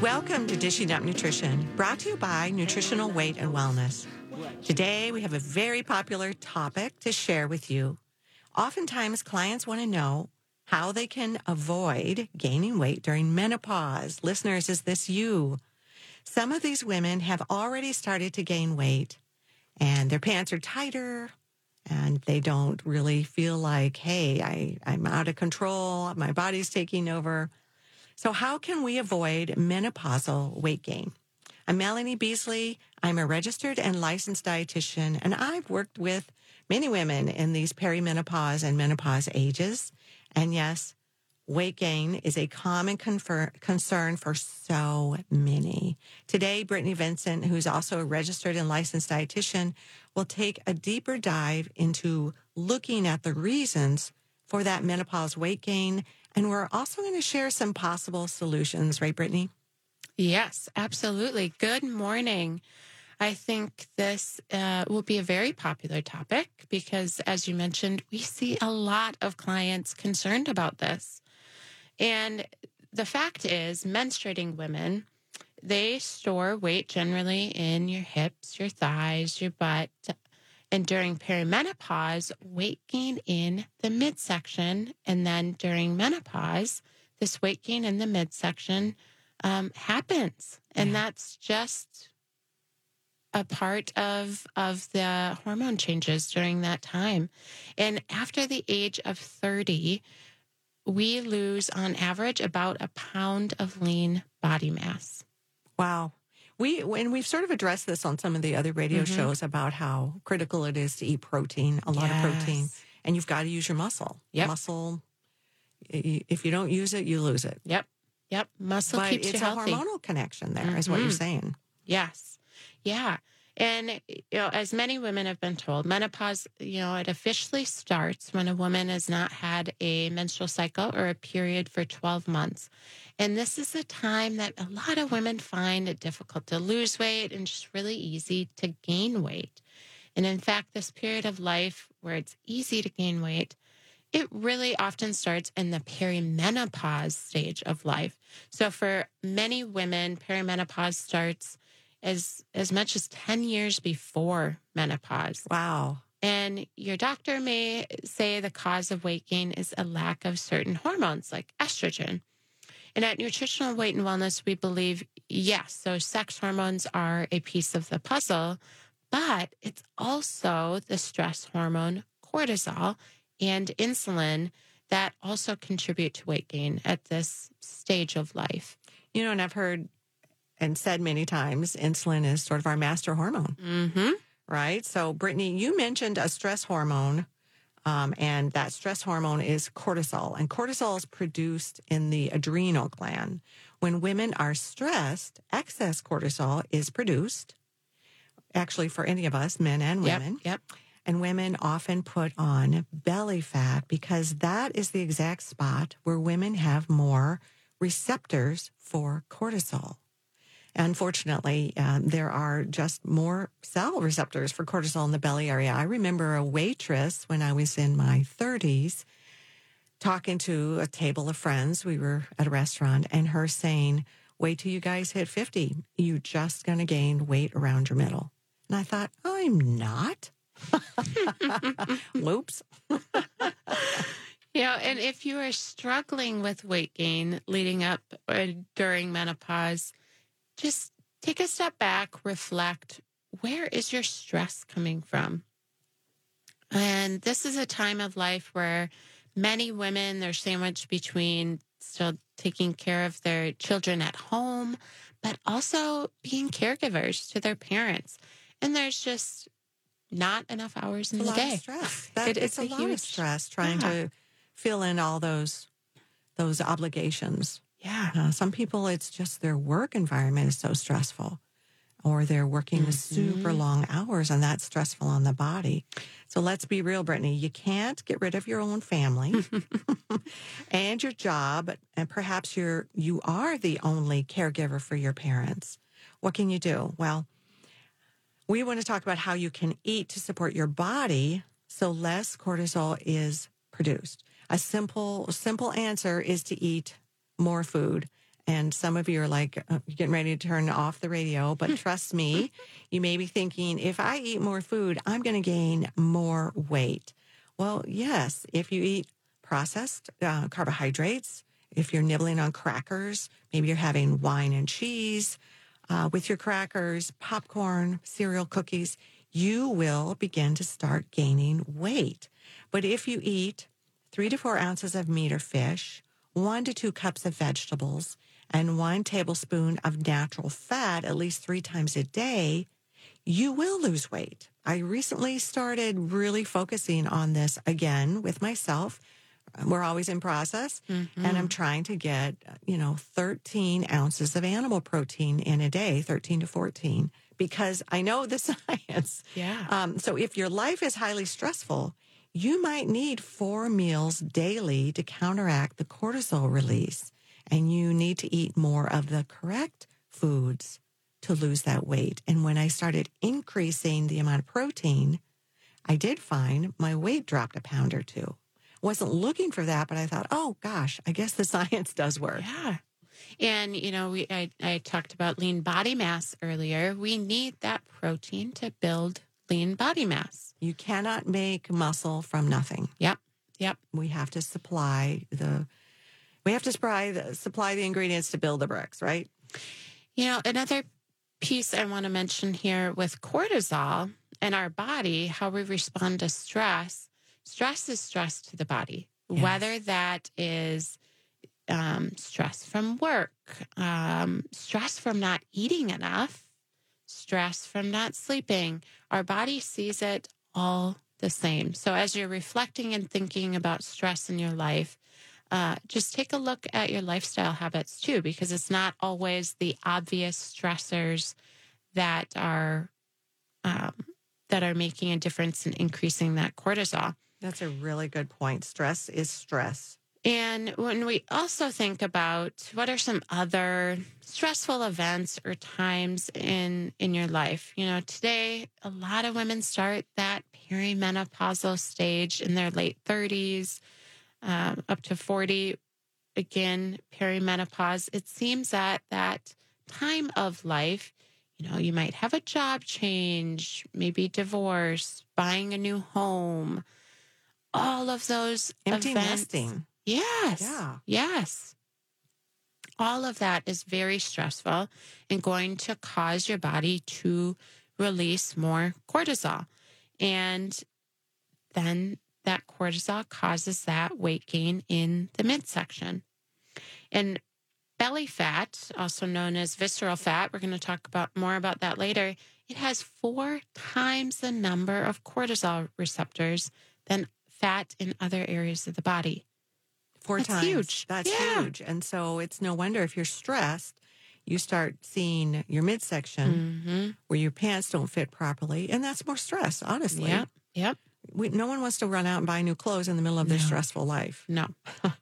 Welcome to Dishing Up Nutrition, brought to you by Nutritional Weight and Wellness. Today, we have a very popular topic to share with you. Oftentimes, clients want to know how they can avoid gaining weight during menopause. Listeners, is this you? Some of these women have already started to gain weight and their pants are tighter and they don't really feel like, hey, I, I'm out of control. My body's taking over. So how can we avoid menopausal weight gain? I'm Melanie Beasley. I'm a registered and licensed dietitian, and I've worked with many women in these perimenopause and menopause ages. And yes, weight gain is a common confer- concern for so many. Today, Brittany Vincent, who's also a registered and licensed dietitian, will take a deeper dive into looking at the reasons for that menopause weight gain. And we're also going to share some possible solutions, right, Brittany? Yes, absolutely. Good morning. I think this uh, will be a very popular topic because, as you mentioned, we see a lot of clients concerned about this. And the fact is, menstruating women, they store weight generally in your hips, your thighs, your butt. And during perimenopause, weight gain in the midsection. And then during menopause, this weight gain in the midsection um, happens. And yeah. that's just a part of of the hormone changes during that time. And after the age of 30, we lose on average about a pound of lean body mass. Wow. We and we've sort of addressed this on some of the other radio mm-hmm. shows about how critical it is to eat protein, a lot yes. of protein, and you've got to use your muscle. Yep. Muscle if you don't use it, you lose it. Yep. Yep. Muscle but keeps you healthy. It's a hormonal connection There mm-hmm. is what you're mm-hmm. saying. Yes. Yeah. And, you know, as many women have been told, menopause, you know, it officially starts when a woman has not had a menstrual cycle or a period for 12 months. And this is a time that a lot of women find it difficult to lose weight and just really easy to gain weight. And in fact, this period of life where it's easy to gain weight, it really often starts in the perimenopause stage of life. So for many women, perimenopause starts as as much as 10 years before menopause. Wow. And your doctor may say the cause of weight gain is a lack of certain hormones like estrogen. And at Nutritional Weight and Wellness, we believe, yes, so sex hormones are a piece of the puzzle, but it's also the stress hormone cortisol and insulin that also contribute to weight gain at this stage of life. You know, and I've heard and said many times, insulin is sort of our master hormone. Mm-hmm. Right. So, Brittany, you mentioned a stress hormone, um, and that stress hormone is cortisol. And cortisol is produced in the adrenal gland. When women are stressed, excess cortisol is produced, actually, for any of us, men and women. Yep. yep. And women often put on belly fat because that is the exact spot where women have more receptors for cortisol. Unfortunately, uh, there are just more cell receptors for cortisol in the belly area. I remember a waitress when I was in my 30s talking to a table of friends. We were at a restaurant and her saying, Wait till you guys hit 50. You're just going to gain weight around your middle. And I thought, I'm not. Whoops. You know, and if you are struggling with weight gain leading up or during menopause, just take a step back, reflect. Where is your stress coming from? And this is a time of life where many women, they're sandwiched between still taking care of their children at home, but also being caregivers to their parents. And there's just not enough hours in it's the day. stress. That, it, it's, it's, a, a lot huge, of stress trying yeah. to fill in all those those obligations. Yeah. Uh, some people, it's just their work environment is so stressful, or they're working mm-hmm. super long hours, and that's stressful on the body. So let's be real, Brittany. You can't get rid of your own family and your job, and perhaps you're you are the only caregiver for your parents. What can you do? Well, we want to talk about how you can eat to support your body so less cortisol is produced. A simple simple answer is to eat more food And some of you are like, uh, you're getting ready to turn off the radio. But trust me, you may be thinking, if I eat more food, I'm going to gain more weight. Well, yes, if you eat processed uh, carbohydrates, if you're nibbling on crackers, maybe you're having wine and cheese uh, with your crackers, popcorn, cereal, cookies, you will begin to start gaining weight. But if you eat three to four ounces of meat or fish, one to two cups of vegetables, and one tablespoon of natural fat at least three times a day, you will lose weight. I recently started really focusing on this again with myself. We're always in process, Mm-hmm. and I'm trying to get, you know, 13 ounces of animal protein in a day, 13 to 14, because I know the science. Yeah. Um, so if your life is highly stressful, you might need four meals daily to counteract the cortisol release. And you need to eat more of the correct foods to lose that weight. And when I started increasing the amount of protein, I did find my weight dropped a pound or two. Wasn't looking for that, but I thought, oh gosh, I guess the science does work. Yeah. And, you know, we I, I talked about lean body mass earlier. We need that protein to build lean body mass. You cannot make muscle from nothing. Yep. Yep. We have to supply the we have to supply the, supply the ingredients to build the bricks, right? You know, another piece I want to mention here with cortisol and our body, how we respond to stress. Stress is stress to the body, Yes. whether that is um, stress from work, um, stress from not eating enough, stress from not sleeping. Our body sees it all the same. So as you're reflecting and thinking about stress in your life, uh, just take a look at your lifestyle habits too, because it's not always the obvious stressors that are um, that are making a difference in increasing that cortisol. That's a really good point. Stress is stress. And when we also think about what are some other stressful events or times in in your life, you know, today a lot of women start that perimenopausal stage in their late 30s, um, up to 40. Again, perimenopause. It seems that that time of life, you know, you might have a job change, maybe divorce, buying a new home, all of those Empty events. nesting. Yes. Yeah. Yes. All of that is very stressful and going to cause your body to release more cortisol. And then that cortisol causes that weight gain in the midsection. And belly fat, also known as visceral fat, we're going to talk about more about that later. It has four times the number of cortisol receptors than fat in other areas of the body. Four That's times. huge. That's Yeah. huge. And so it's no wonder if you're stressed, you start seeing your midsection Mm-hmm. where your pants don't fit properly. And that's more stress, honestly. Yep. Yep. We, no one wants to run out and buy new clothes in the middle of their stressful life. No.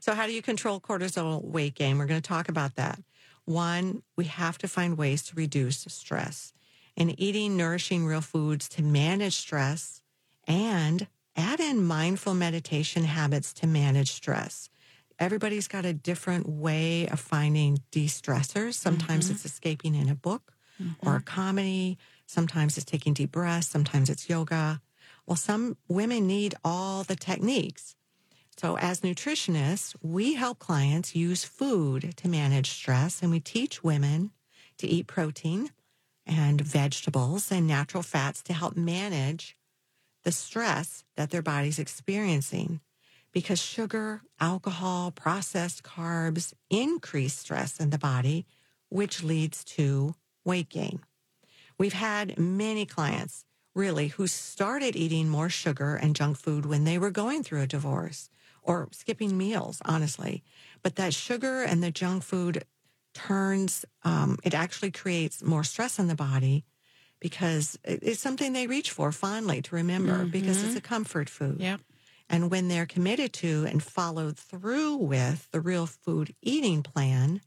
So, how do you control cortisol weight gain? We're going to talk about that. One, we have to find ways to reduce stress and eating nourishing real foods to manage stress and add in mindful meditation habits to manage stress. Everybody's got a different way of finding de stressors. Sometimes mm-hmm. it's escaping in a book or a mm-hmm. comedy. Sometimes it's taking deep breaths. Sometimes it's yoga. Well, some women need all the techniques. So, as nutritionists, we help clients use food to manage stress, and we teach women to eat protein and vegetables and natural fats to help manage the stress that their body's experiencing. Because sugar, alcohol, processed carbs increase stress in the body, which leads to weight gain. We've had many clients really who started eating more sugar and junk food when they were going through a divorce or skipping meals, honestly. But that sugar and the junk food turns, um, it actually creates more stress in the body because it's something they reach for fondly to remember because it's mm-hmm. a comfort food. Yep. And when they're committed to and followed through with the real food eating plan,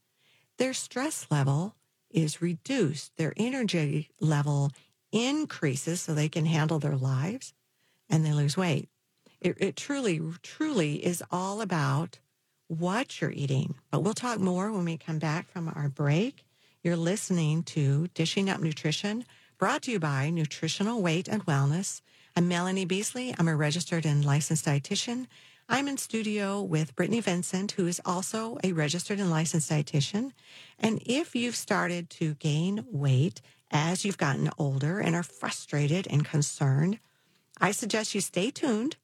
their stress level is reduced. Their energy level increases so they can handle their lives and they lose weight. It, it truly, truly is all about what you're eating. But we'll talk more when we come back from our break. You're listening to Dishing Up Nutrition, brought to you by Nutritional Weight and Wellness. I'm Melanie Beasley. I'm a registered and licensed dietitian. I'm in studio with Brittany Vincent, who is also a registered and licensed dietitian. And if you've started to gain weight as you've gotten older and are frustrated and concerned, I suggest you stay tuned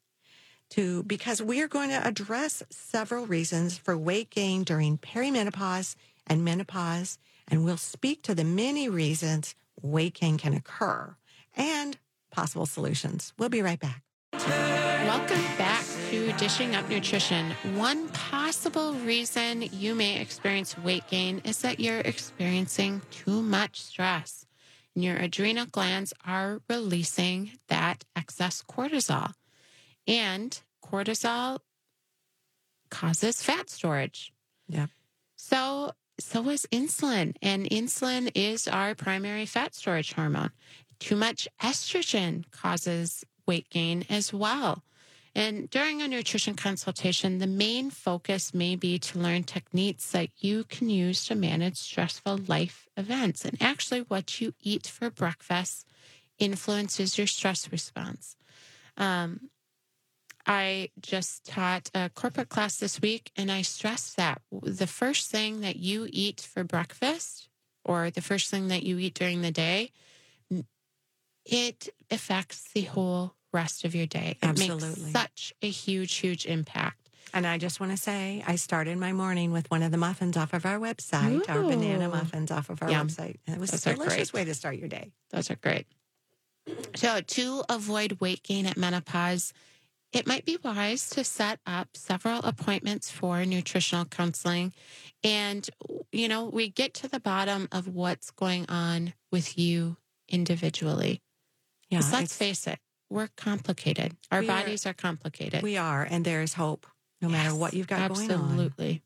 to because we are going to address several reasons for weight gain during perimenopause and menopause, and we'll speak to the many reasons weight gain can occur and possible solutions. We'll be right back. Welcome back to Dishing Up Nutrition. One possible reason you may experience weight gain is that you're experiencing too much stress. And your adrenal glands are releasing that excess cortisol. And cortisol causes fat storage. Yeah. So so is insulin. And insulin is our primary fat storage hormone. Too much estrogen causes weight gain as well. And during a nutrition consultation, the main focus may be to learn techniques that you can use to manage stressful life events. And actually, what you eat for breakfast influences your stress response. Um, I just taught a corporate class this week, and I stressed that the first thing that you eat for breakfast or the first thing that you eat during the day, it affects the whole rest of your day. It Absolutely. makes such a huge, huge impact. And I just want to say, I started my morning with one of the muffins off of our website, our banana muffins off of our Yum. website. And it was Those a delicious way to start your day. Those are great. So, to avoid weight gain at menopause, it might be wise to set up several appointments for nutritional counseling. And, you know, we get to the bottom of what's going on with you individually. Yeah, let's face it, we're complicated. Our We bodies are complicated. we are, and there is hope no matter Yes, what you've got going on. Absolutely.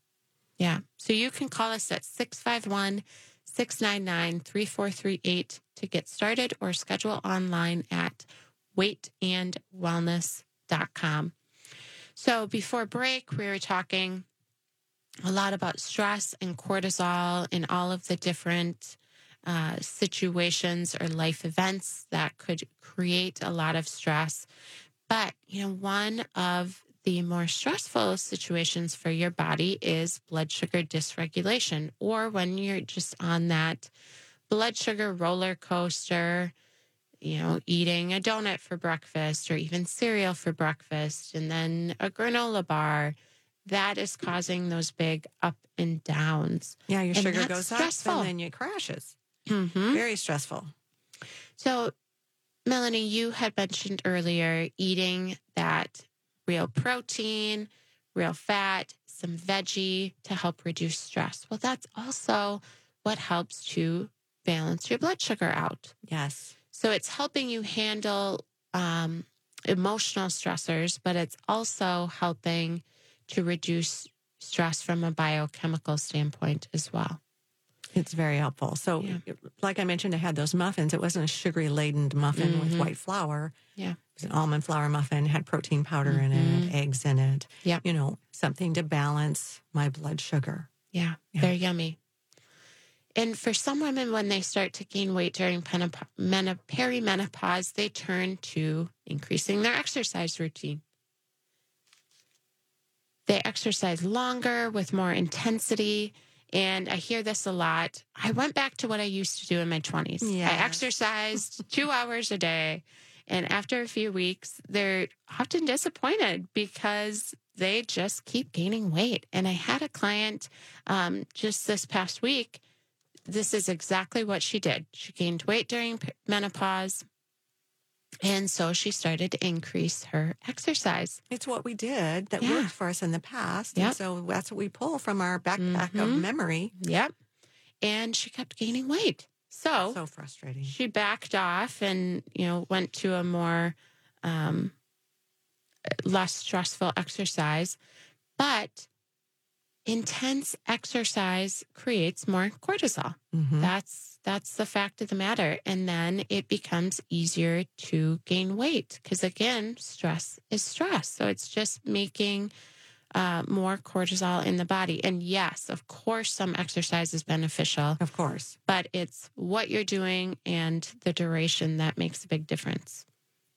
Yeah. So you can call us at 651 699 3438 to get started or schedule online at weightandwellness.com. So before break, we were talking a lot about stress and cortisol and all of the different uh, situations or life events that could create a lot of stress. But, you know, one of the more stressful situations for your body is blood sugar dysregulation, or when you're just on that blood sugar roller coaster, you know, eating a donut for breakfast or even cereal for breakfast and then a granola bar. That is causing those big up and downs. Yeah, your And sugar goes stressful. up and then it crashes. Mm-hmm. Very stressful. So, Melanie, you had mentioned earlier eating that real protein, real fat, some veggie to help reduce stress. Well, that's also what helps to balance your blood sugar out. Yes. So, it's helping you handle um, emotional stressors, but it's also helping to reduce stress from a biochemical standpoint as well. It's very helpful. So, Yeah. like I mentioned, I had those muffins. It wasn't a sugary laden muffin with Mhm. white flour. Yeah. It was an almond flour muffin, had protein powder in it, eggs in it. Yeah. You know, something to balance my blood sugar. Yeah, Yeah. they're yummy. And for some women, when they start to gain weight during penop- meno- perimenopause, they turn to increasing their exercise routine. They exercise longer with more intensity. And I hear this a lot. I went back to what I used to do in my 20s. I exercised two hours a day. And after a few weeks, they're often disappointed because they just keep gaining weight. And I had a client um, just this past week. This is exactly what she did. She gained weight during menopause. And so she started to increase her exercise. It's what we did that Yeah. worked for us in the past. Yep. And so that's what we pull from our backpack of Mhm. memory. Yep. And she kept gaining weight. So, So frustrating. she backed off and, you know, went to a more um, less stressful exercise. But intense exercise creates more cortisol. Mhm. That's that's the fact of the matter. And then it becomes easier to gain weight because again, stress is stress. So it's just making uh, more cortisol in the body. And yes, of course, some exercise is beneficial, Of course. but it's what you're doing and the duration that makes a big difference.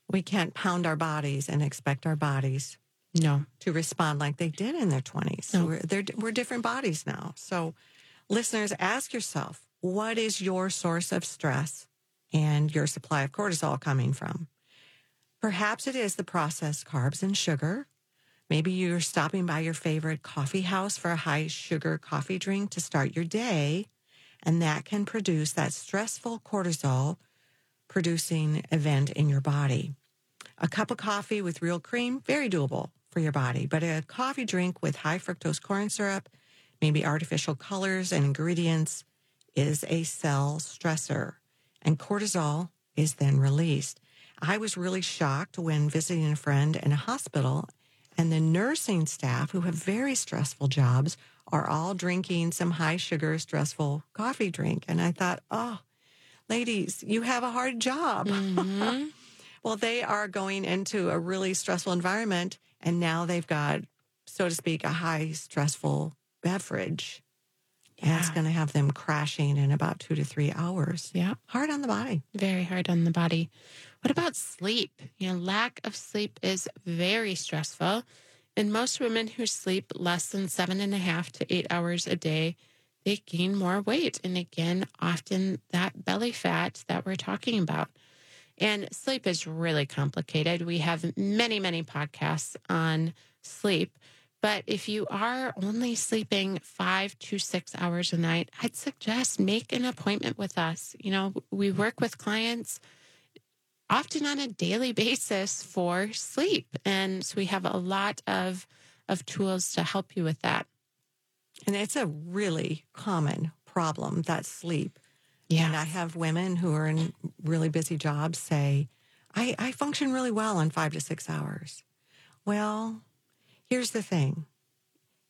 We can't pound our bodies and expect our bodies No. to respond like they did in their 20s. No. We're, they're, we're different bodies now. So, listeners, ask yourself what is your source of stress and your supply of cortisol coming from? Perhaps it is the processed carbs and sugar. Maybe you're stopping by your favorite coffee house for a high sugar coffee drink to start your day, and that can produce that stressful cortisol producing event in your body. A cup of coffee with real cream, very doable for your body, but a coffee drink with high fructose corn syrup, maybe artificial colors and ingredients, is a cell stressor, and cortisol is then released. I was really shocked when visiting a friend in a hospital, and the nursing staff, who have very stressful jobs, are all drinking some high sugar, stressful coffee drink. And I thought, oh, ladies, you have a hard job. Mhm. Well, they are going into a really stressful environment, and now they've got, so to speak, a high stressful beverage. And it's Yeah. going to have them crashing in about two to three hours. yeah. Hard on the body. Very hard on the body. What about sleep? You know, lack of sleep is very stressful. And most women who sleep less than seven and a half to eight hours a day, they gain more weight. And again, often that belly fat that we're talking about. And sleep is really complicated. We have many, many podcasts on sleep. But if you are only sleeping five to six hours a night, I'd suggest make an appointment with us. You know, we work with clients often on a daily basis for sleep. And so we have a lot of of tools to help you with that. And it's a really common problem that sleep. Yeah. And I have women who are in really busy jobs say, I, I function really well on five to six hours. Well, here's the thing.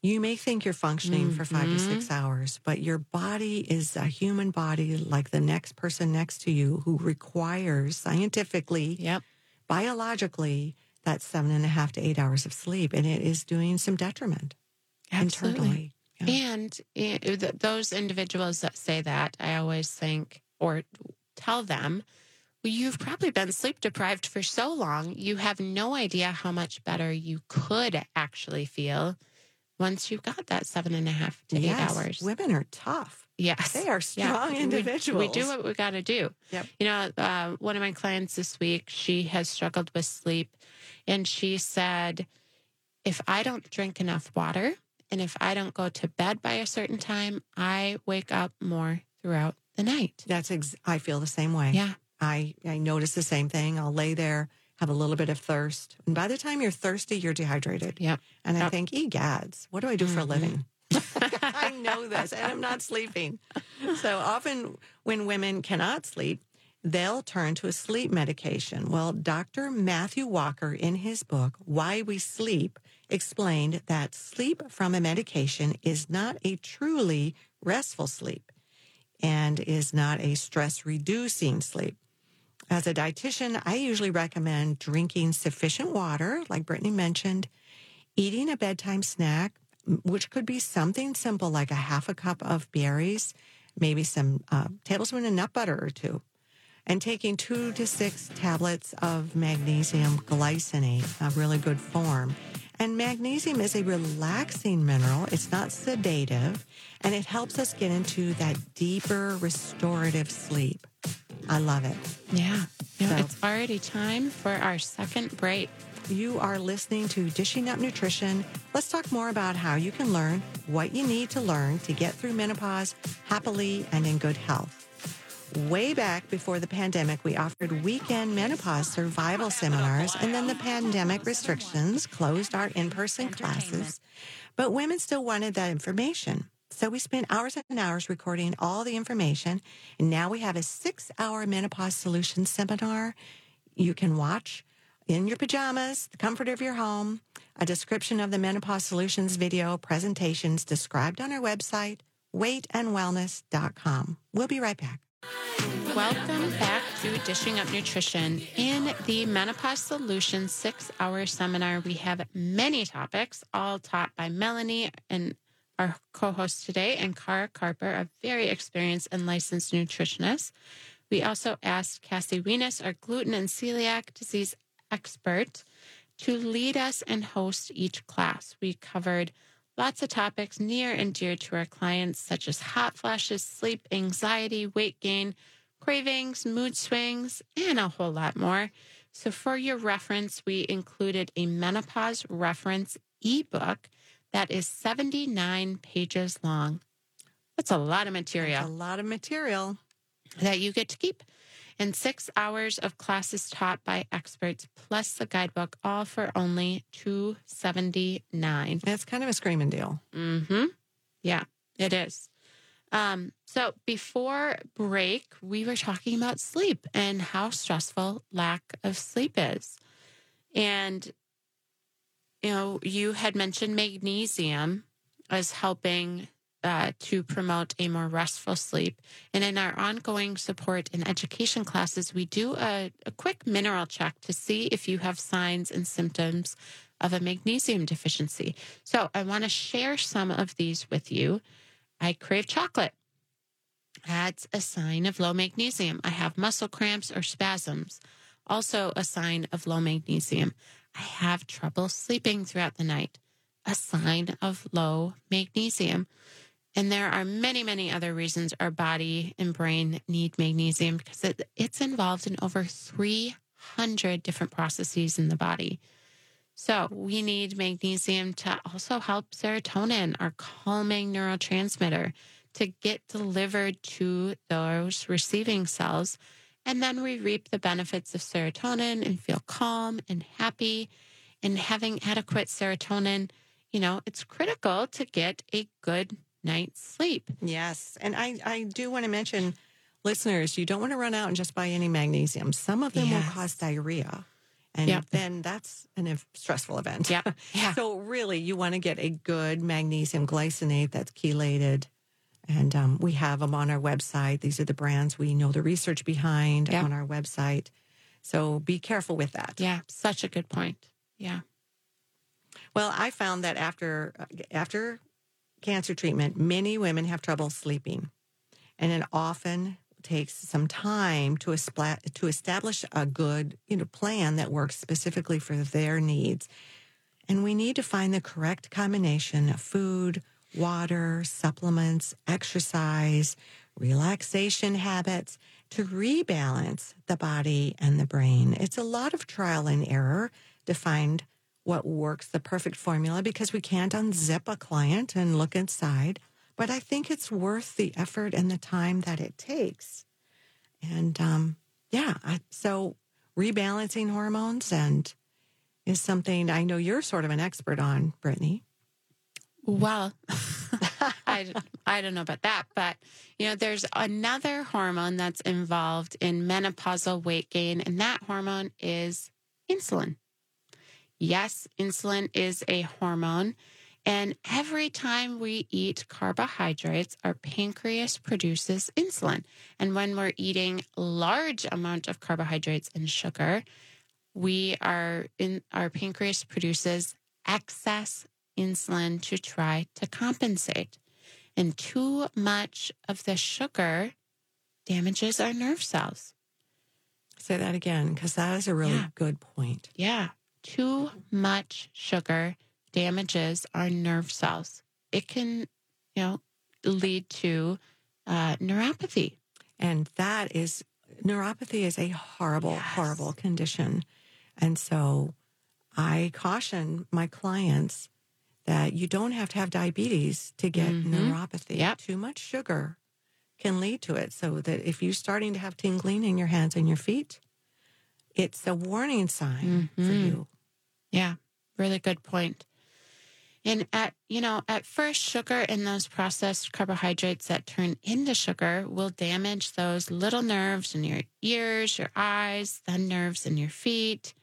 You may think you're functioning for five to six mm-hmm. hours, but your body is a human body like the next person next to you who requires scientifically, Yep. biologically, that seven and a half to eight hours of sleep. And it is doing some detriment Absolutely. internally. Yeah. And th- those individuals that say that, I always think or tell them, well, you've probably been sleep deprived for so long, you have no idea how much better you could actually feel once you've got that seven and a half to Yes, eight hours. Women are tough. Yes. They are Yeah, strong we- individuals. We, do what we got to do. Yep. You know, uh, one of my clients this week, she has struggled with sleep, and she said, if I don't drink enough water and if I don't go to bed by a certain time, I wake up more throughout the night. That's ex- I feel the same way. Yeah. I I notice the same thing. I'll lay there, have a little bit of thirst, and by the time you're thirsty, you're dehydrated. Yep. And I Yep. think, egads, what do I do for a living? Mm-hmm. I know this, and I'm not sleeping. So often, when women cannot sleep, they'll turn to a sleep medication. Well, Dr. Matthew Walker, in his book, Why We Sleep, explained that sleep from a medication is not a truly restful sleep and is not a stress reducing sleep. As a dietitian, I usually recommend drinking sufficient water, like Brittany mentioned, eating a bedtime snack, which could be something simple like a half a cup of berries, maybe some uh, tablespoon of nut butter or two, and taking two to six tablets of magnesium glycinate, a really good form. And magnesium is a relaxing mineral. It's not sedative, and it helps us get into that deeper restorative sleep. I love it. Yeah. You know, So- it's already time for our second break. You are listening to Dishing Up Nutrition. Let's talk more about how you can learn what you need to learn to get through menopause happily and in good health. Way back before the pandemic, we offered weekend menopause survival seminars, and then the pandemic restrictions closed our in person classes. But women still wanted that information. So we spent hours and hours recording all the information. And now we have a six hour menopause solution seminar you can watch in your pajamas, the comfort of your home, a description of the menopause solutions video presentations described on our website, weightandwellness.com. We'll be right back. Welcome back to Dishing Up Nutrition. In the Menopause Solution six hour seminar, we have many topics, all taught by Melanie and our co host today, and Kara Carper, a very experienced and licensed nutritionist. We also asked Cassie Weness, our gluten and celiac disease expert, to lead us and host each class. We covered lots of topics near and dear to our clients, such as hot flashes, sleep, anxiety, weight gain cravings, mood swings, and a whole lot more. So, for your reference, we included a menopause reference ebook that is 79 pages long. That's a lot of material. That's a lot of material that you get to keep. And six hours of classes taught by experts, plus the guidebook, all for only two seventy nine. That's kind of a screaming deal. Mm-hmm. Yeah, it is. Um, so before break, we were talking about sleep and how stressful lack of sleep is. And, you know, you had mentioned magnesium as helping uh, to promote a more restful sleep. And in our ongoing support and education classes, we do a, a quick mineral check to see if you have signs and symptoms of a magnesium deficiency. So I want to share some of these with you. I crave chocolate. That's a sign of low magnesium. I have muscle cramps or spasms. Also, a sign of low magnesium. I have trouble sleeping throughout the night. A sign of low magnesium. And there are many, many other reasons our body and brain need magnesium because it, it's involved in over 300 different processes in the body. So we need magnesium to also help serotonin, our calming neurotransmitter, to get delivered to those receiving cells. And then we reap the benefits of serotonin and feel calm and happy. And having adequate serotonin, you know, it's critical to get a good night's sleep. Yes. And I, I do want to mention, listeners, you don't want to run out and just buy any magnesium. Some of them yes. will cause diarrhea. And yep. then that's a stressful event. Yep. Yeah. so really, you want to get a good magnesium glycinate that's chelated. And um, we have them on our website. These are the brands we know the research behind yep. on our website. So be careful with that. Yeah, such a good point. Yeah. Well, I found that after after cancer treatment, many women have trouble sleeping, and it often takes some time to, to establish a good you know, plan that works specifically for their needs. And we need to find the correct combination of food, water, supplements, exercise, relaxation habits to rebalance the body and the brain. It's a lot of trial and error to find what works, the perfect formula, because we can't unzip a client and look inside but I think it's worth the effort and the time that it takes. And um, yeah, I, so rebalancing hormones and is something I know you're sort of an expert on, Brittany. Well, I, I don't know about that, but you know, there's another hormone that's involved in menopausal weight gain, and that hormone is insulin. Yes, insulin is a hormone and every time we eat carbohydrates, our pancreas produces insulin. And when we're eating large amount of carbohydrates and sugar, we are in our pancreas produces excess insulin to try to compensate. And too much of the sugar damages our nerve cells. Say that again, because that is a really yeah. good point. Yeah. Too much sugar damages our nerve cells. It can, you know, lead to uh, neuropathy. And that is, neuropathy is a horrible, yes. horrible condition. And so I caution my clients that you don't have to have diabetes to get mm-hmm. neuropathy. Yep. Too much sugar can lead to it. So that if you're starting to have tingling in your hands and your feet, it's a warning sign mm-hmm. for you. Yeah, really good point. And at, you know, at first, sugar and those processed carbohydrates that turn into sugar will damage those little nerves in your ears, your eyes, the nerves in your feet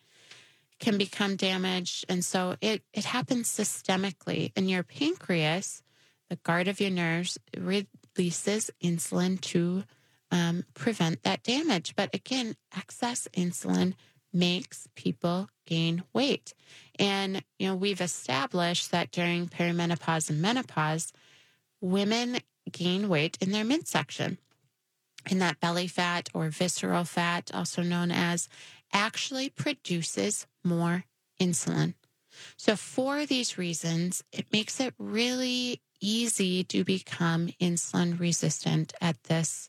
can become damaged. And so it, it happens systemically. And your pancreas, the guard of your nerves, releases insulin to um, prevent that damage. But again, excess insulin makes people gain weight. And, you know, we've established that during perimenopause and menopause, women gain weight in their midsection. And that belly fat or visceral fat, also known as, actually produces more insulin. So, for these reasons, it makes it really easy to become insulin resistant at this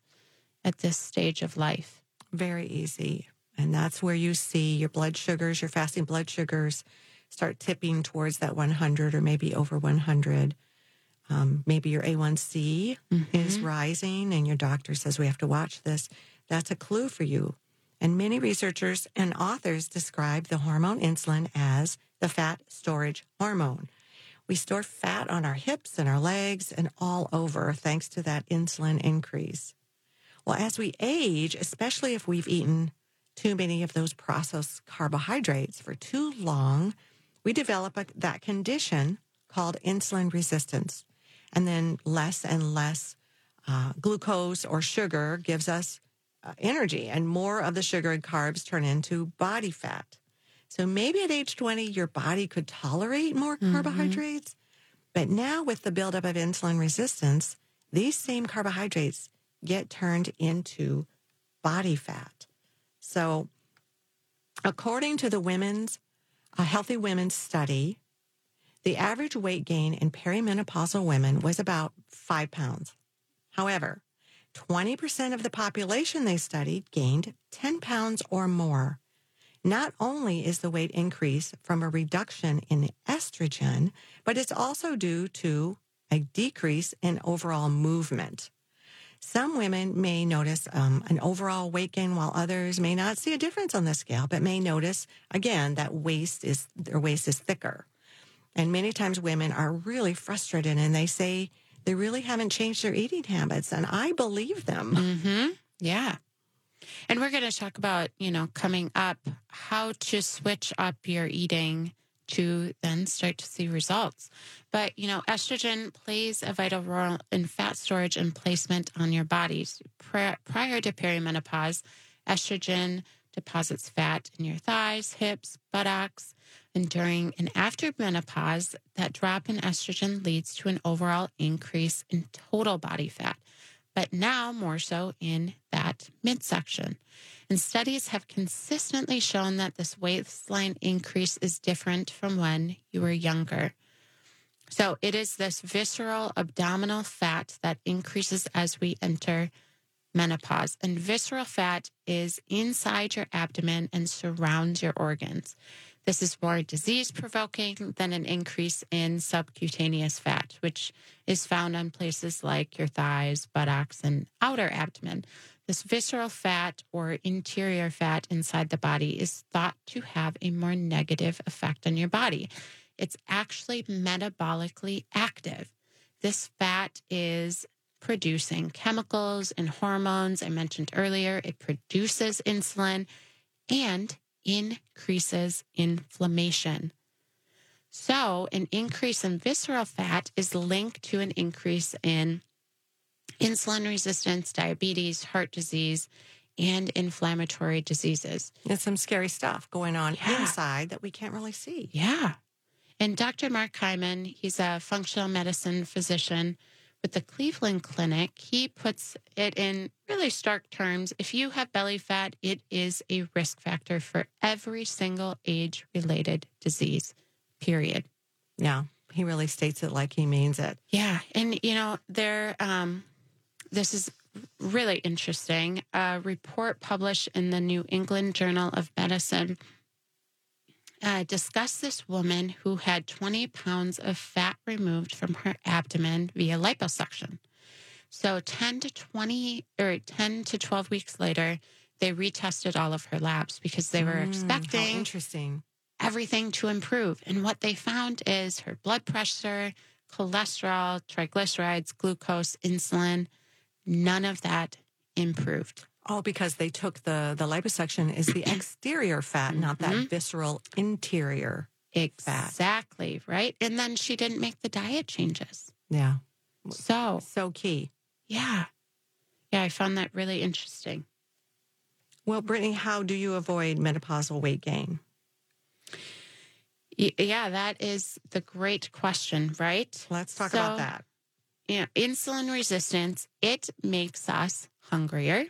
at this stage of life. Very easy. And that's where you see your blood sugars, your fasting blood sugars start tipping towards that 100 or maybe over 100. Um, maybe your A1C mm-hmm. is rising and your doctor says we have to watch this. That's a clue for you. And many researchers and authors describe the hormone insulin as the fat storage hormone. We store fat on our hips and our legs and all over thanks to that insulin increase. Well, as we age, especially if we've eaten too many of those processed carbohydrates for too long, we develop a, that condition called insulin resistance. And then less and less uh, glucose or sugar gives us uh, energy, and more of the sugar and carbs turn into body fat. So maybe at age 20, your body could tolerate more mm-hmm. carbohydrates. But now, with the buildup of insulin resistance, these same carbohydrates get turned into body fat. So, according to the women's a healthy women's study, the average weight gain in perimenopausal women was about five pounds. However, 20% of the population they studied gained 10 pounds or more. Not only is the weight increase from a reduction in estrogen, but it's also due to a decrease in overall movement. Some women may notice um, an overall weight gain, while others may not see a difference on the scale, but may notice again that waist is their waist is thicker. And many times women are really frustrated and they say they really haven't changed their eating habits, and I believe them. Mm-hmm. Yeah. And we're going to talk about, you know, coming up how to switch up your eating to then start to see results. But, you know, estrogen plays a vital role in fat storage and placement on your bodies. Prior, to perimenopause, estrogen deposits fat in your thighs, hips, buttocks. And during and after menopause, that drop in estrogen leads to an overall increase in total body fat, but now more so in that midsection. And studies have consistently shown that this waistline increase is different from when you were younger. So it is this visceral abdominal fat that increases as we enter menopause. And visceral fat is inside your abdomen and surrounds your organs. This is more disease provoking than an increase in subcutaneous fat, which is found on places like your thighs, buttocks, and outer abdomen. This visceral fat or interior fat inside the body is thought to have a more negative effect on your body. It's actually metabolically active. This fat is producing chemicals and hormones. I mentioned earlier, it produces insulin and increases inflammation. So, an increase in visceral fat is linked to an increase in insulin resistance, diabetes, heart disease, and inflammatory diseases. It's some scary stuff going on yeah. inside that we can't really see. Yeah. And Dr. Mark Hyman, he's a functional medicine physician with the Cleveland Clinic. He puts it in really stark terms. If you have belly fat, it is a risk factor for every single age related disease, period. Yeah. He really states it like he means it. Yeah. And, you know, there, um, this is really interesting. A report published in the New England Journal of Medicine uh, discussed this woman who had 20 pounds of fat removed from her abdomen via liposuction. So 10 to 20 or 10 to 12 weeks later, they retested all of her labs because they were mm, expecting interesting everything to improve. And what they found is her blood pressure, cholesterol, triglycerides, glucose, insulin, None of that improved. Oh, because they took the the liposuction is the exterior fat, not that mm-hmm. visceral interior exactly fat. right. And then she didn't make the diet changes. Yeah. So so key. Yeah. Yeah, I found that really interesting. Well, Brittany, how do you avoid menopausal weight gain? Yeah, that is the great question, right? Let's talk So- about that. Yeah, insulin resistance, it makes us hungrier,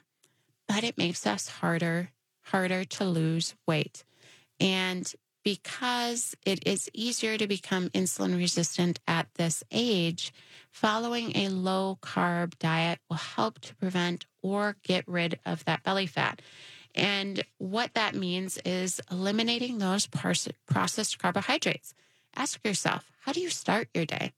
but it makes us harder harder to lose weight. And because it is easier to become insulin resistant at this age, following a low carb diet will help to prevent or get rid of that belly fat. And what that means is eliminating those processed carbohydrates. Ask yourself, how do you start your day?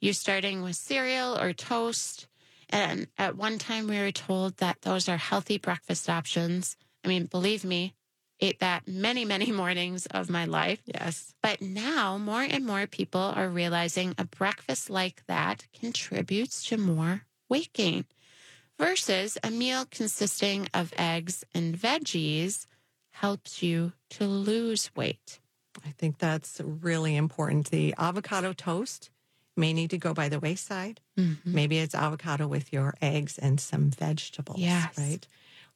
You starting with cereal or toast? And at one time, we were told that those are healthy breakfast options. I mean, believe me, ate that many, many mornings of my life. Yes. But now more and more people are realizing a breakfast like that contributes to more weight gain versus a meal consisting of eggs and veggies helps you to lose weight. I think that's really important. The avocado toast may need to go by the wayside. Mm-hmm. Maybe it's avocado with your eggs and some vegetables. Yes. Right.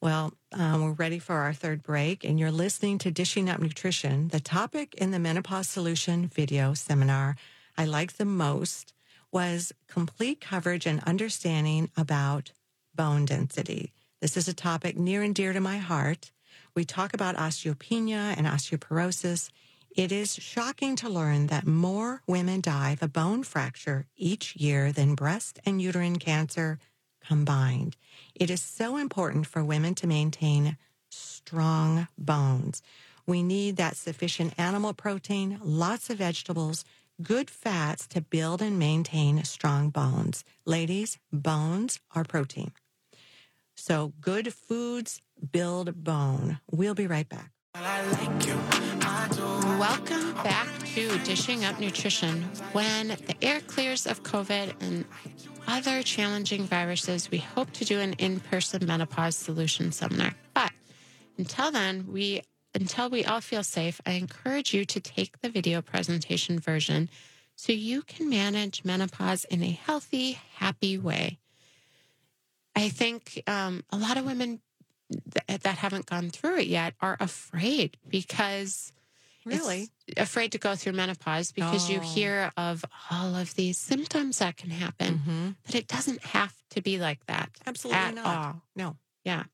Well, um, we're ready for our third break, and you're listening to Dishing Up Nutrition. The topic in the Menopause Solution video seminar I liked the most was complete coverage and understanding about bone density. This is a topic near and dear to my heart. We talk about osteopenia and osteoporosis. It is shocking to learn that more women die of a bone fracture each year than breast and uterine cancer combined. It is so important for women to maintain strong bones. We need that sufficient animal protein, lots of vegetables, good fats to build and maintain strong bones. Ladies, bones are protein. So good foods build bone. We'll be right back. Welcome back to Dishing Up Nutrition. When the air clears of COVID and other challenging viruses, we hope to do an in-person menopause solution seminar. But until then, we until we all feel safe, I encourage you to take the video presentation version so you can manage menopause in a healthy, happy way. I think um, a lot of women th- that haven't gone through it yet are afraid because Really? afraid to go through menopause because you Oh. hear of all of these symptoms that can happen, Mm-hmm. but it doesn't have to be like that Absolutely not. all. No. Yeah.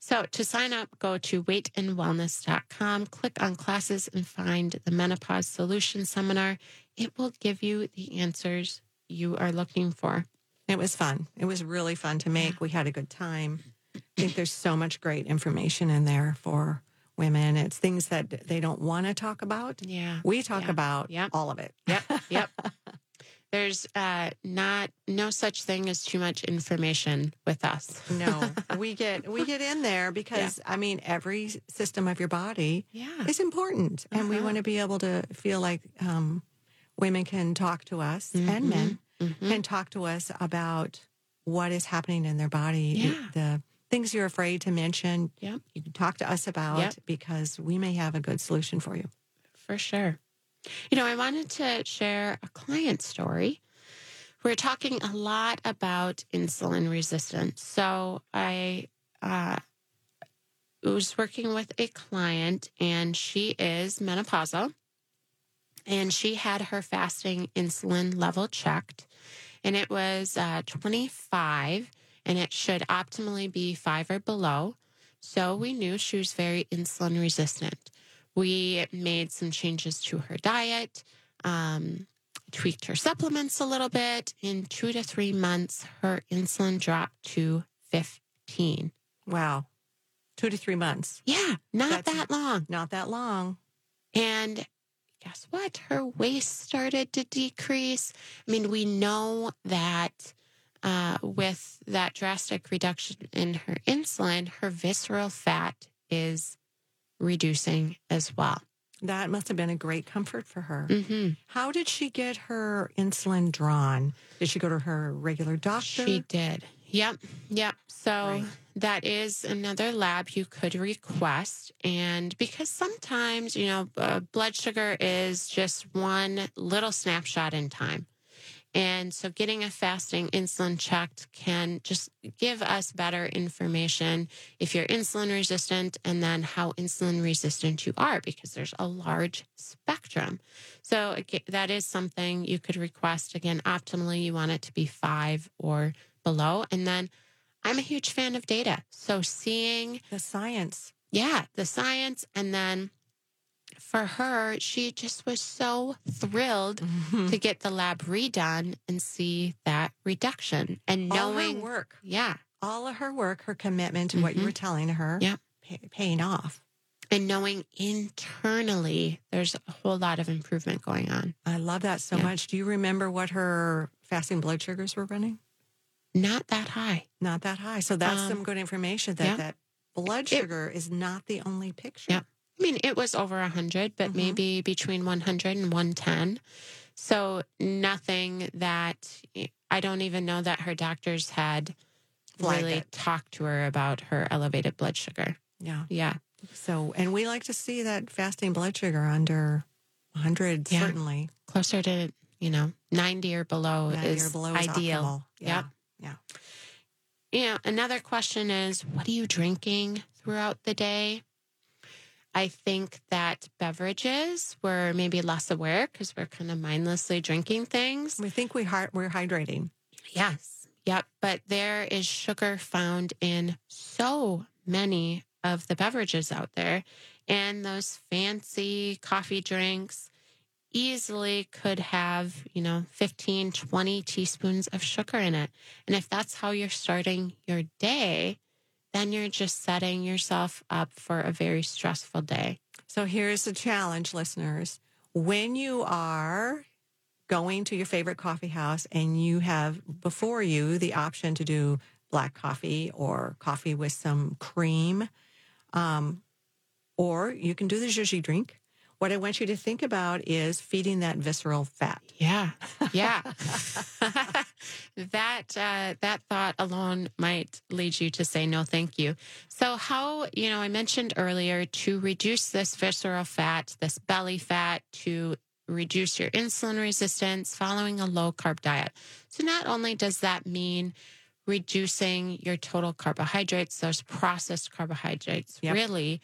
So to sign up, go to weightandwellness.com, click on classes, and find the Menopause Solution Seminar. It will give you the answers you are looking for. It was fun. It was really fun to make. We had a good time. I think there's so much great information in there for women. It's things that they don't want to talk about. Yeah. We talk Yeah. about Yep. all of it. Yep. Yep. There's uh, not no such thing as too much information with us. No, we get we get in there because I mean every system of your body Yeah. is important, and we Uh-huh. want to be able to feel like um, women can talk to us and men Mhm. can talk to us about what is happening in their body, Yeah. the things you're afraid to mention. Yep. You can talk to us about Yep. because we may have a good solution for you. For sure. You know, I wanted to share a client story. We're talking a lot about insulin resistance. So I uh, was working with a client, and she is menopausal, and she had her fasting insulin level checked, and it was uh, 25, and it should optimally be five or below. So we knew she was very insulin resistant. We made some changes to her diet, um, tweaked her supplements a little bit. In two to three months, her insulin dropped to 15. Wow, two to three months, Yeah, not That's- that long. not that long. And guess what? Her waist started to decrease. I mean, we know that uh, with that drastic reduction in her insulin, her visceral fat is reducing as well. That must have been a great comfort for her. hmm How did she get her insulin drawn? Did she go to her regular doctor? She did. Yep. Yep. So Right. that is another lab you could request. And because sometimes, you know, uh, blood sugar is just one little snapshot in time. And so getting a fasting insulin checked can just give us better information if you're insulin resistant and then how insulin resistant you are because there's a large spectrum. So that is something you could request. Again, optimally, you want it to be five or below. And then I'm a huge fan of data. So seeing the science. Yeah, the science. And then for her, she just was so thrilled mm-hmm. to get the lab redone and see that reduction and knowing work. Yeah. All of her work, her commitment to mm-hmm. what you were mm-hmm. telling her, yeah. Pay, paying off. And knowing internally there's a whole lot of improvement going on. I love that so yeah. much. Do you remember what her fasting blood sugars were running? Not that high. Not that high. So that's um, some good information that yeah. that blood sugar it, is not the only picture. Yeah. I mean, it was over 100, but mm-hmm. maybe between 100 and 110. So nothing that I don't even know that her doctors had really it. talked to her about her elevated blood sugar. Yeah. Yeah. So, and we like to see that fasting blood sugar under 100, yeah. certainly. Closer to, you know, 90 or below 90 is or below ideal. Is yeah. Yep. Yeah. Yeah. Another question is what are you drinking throughout the day? I think that beverages we're maybe less aware because we're kind of mindlessly drinking things. We think we heart, we're hydrating. Yes. Yep. But there is sugar found in so many of the beverages out there. And those fancy coffee drinks easily could have, you know, 15, 20 teaspoons of sugar in it. And if that's how you're starting your day, then you're just setting yourself up for a very stressful day. So here's the challenge, listeners. When you are going to your favorite coffee house and you have before you the option to do black coffee or coffee with some cream, um, or you can do the Zhuzhi drink. What I want you to think about is feeding that visceral fat. Yeah, yeah. that uh, that thought alone might lead you to say no, thank you. So, how you know, I mentioned earlier to reduce this visceral fat, this belly fat, to reduce your insulin resistance, following a low carb diet. So, not only does that mean reducing your total carbohydrates, those processed carbohydrates, yep. really,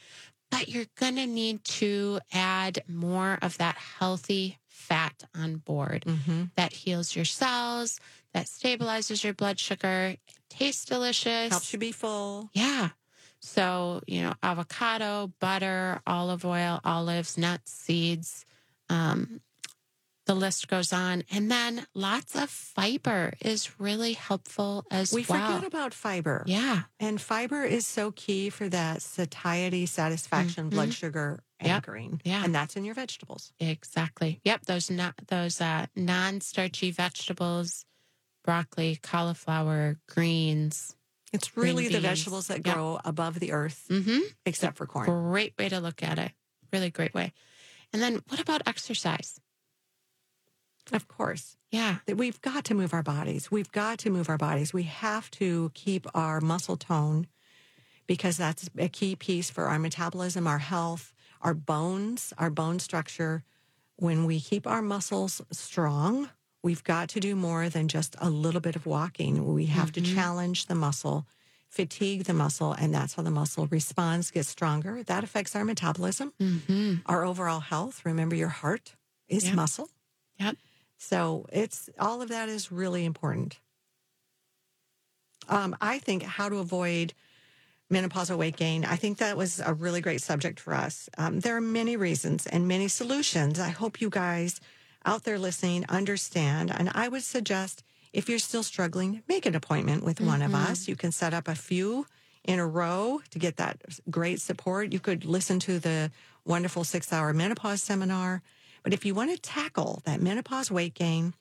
but you're going to need to add more of that healthy fat on board mm-hmm. that heals your cells, that stabilizes your blood sugar, tastes delicious, helps you be full. Yeah. So, you know, avocado, butter, olive oil, olives, nuts, seeds, um, the list goes on. And then lots of fiber is really helpful as we well. We forget about fiber. Yeah. And fiber is so key for that satiety, satisfaction, mm-hmm. blood sugar anchoring. Yep. Yeah. And that's in your vegetables. Exactly. Yep. Those not those uh, non starchy vegetables, broccoli, cauliflower, greens. It's really the vegetables that yep. grow above the earth, mm-hmm. except for corn. Great way to look at it. Really great way. And then what about exercise? Of course. Yeah. We've got to move our bodies. We've got to move our bodies. We have to keep our muscle tone because that's a key piece for our metabolism, our health, our bones, our bone structure. When we keep our muscles strong, we've got to do more than just a little bit of walking. We have mm-hmm. to challenge the muscle, fatigue the muscle, and that's how the muscle responds, gets stronger. That affects our metabolism, mm-hmm. our overall health. Remember, your heart is yep. muscle. Yep. So it's all of that is really important. Um, I think how to avoid menopausal weight gain. I think that was a really great subject for us. Um, there are many reasons and many solutions. I hope you guys out there listening understand. And I would suggest if you're still struggling, make an appointment with mm-hmm. one of mm-hmm. us. You can set up a few in a row to get that great support. You could listen to the wonderful six hour menopause seminar. But if you want to tackle that menopause weight gain,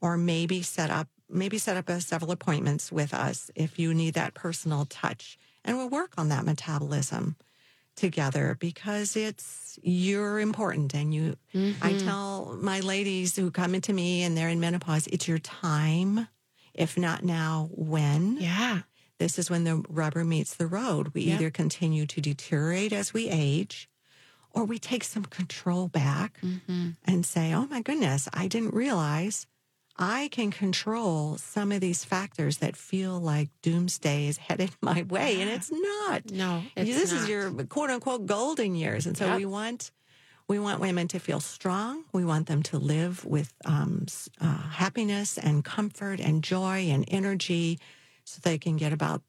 or maybe set up maybe set up a, several appointments with us if you need that personal touch, and we'll work on that metabolism together because it's you're important and you mm-hmm. I tell my ladies who come into me and they're in menopause it's your time if not now when yeah this is when the rubber meets the road we yep. either continue to deteriorate as we age or we take some control back mm-hmm. and say, oh my goodness, I didn't realize I can control some of these factors that feel like doomsday is headed my way, and it's not. No, it's this not. is your quote unquote golden years, and so Yep. we want we want women to feel strong. We want them to live with um, uh, happiness and comfort and joy and energy, so they can get about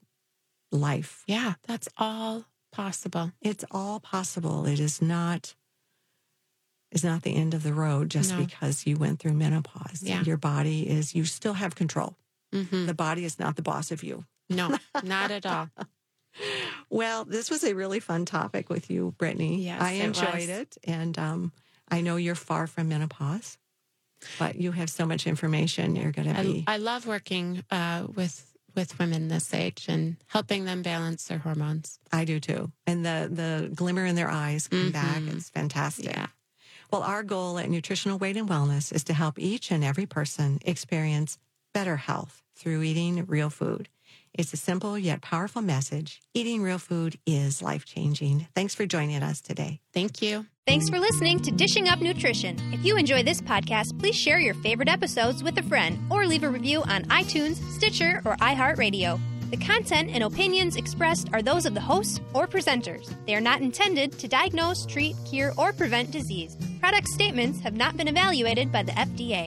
life. Yeah, that's all possible. It's all possible. It is not. Is not the end of the road just No. because you went through menopause. Yeah. Your body is. You still have control. hmm The body is not the boss of you. No, not at all. Well, this was a really fun topic with you, Brittany. Yes, I it enjoyed was. it. And um, I know you're far from menopause, but you have so much information. You're going to I, be. I love working uh, with with women this age and helping them balance their hormones. I do too. And the, the glimmer in their eyes come back. Mhm. It's fantastic. Yeah. Well, our goal at Nutritional Weight and Wellness is to help each and every person experience better health through eating real food. It's a simple yet powerful message. Eating real food is life changing. Thanks for joining us today. Thank you. Thanks for listening to Dishing Up Nutrition. If you enjoy this podcast, please share your favorite episodes with a friend or leave a review on iTunes, Stitcher, or iHeartRadio. The content and opinions expressed are those of the hosts or presenters. They are not intended to diagnose, treat, cure, or prevent disease. Product statements have not been evaluated by the FDA.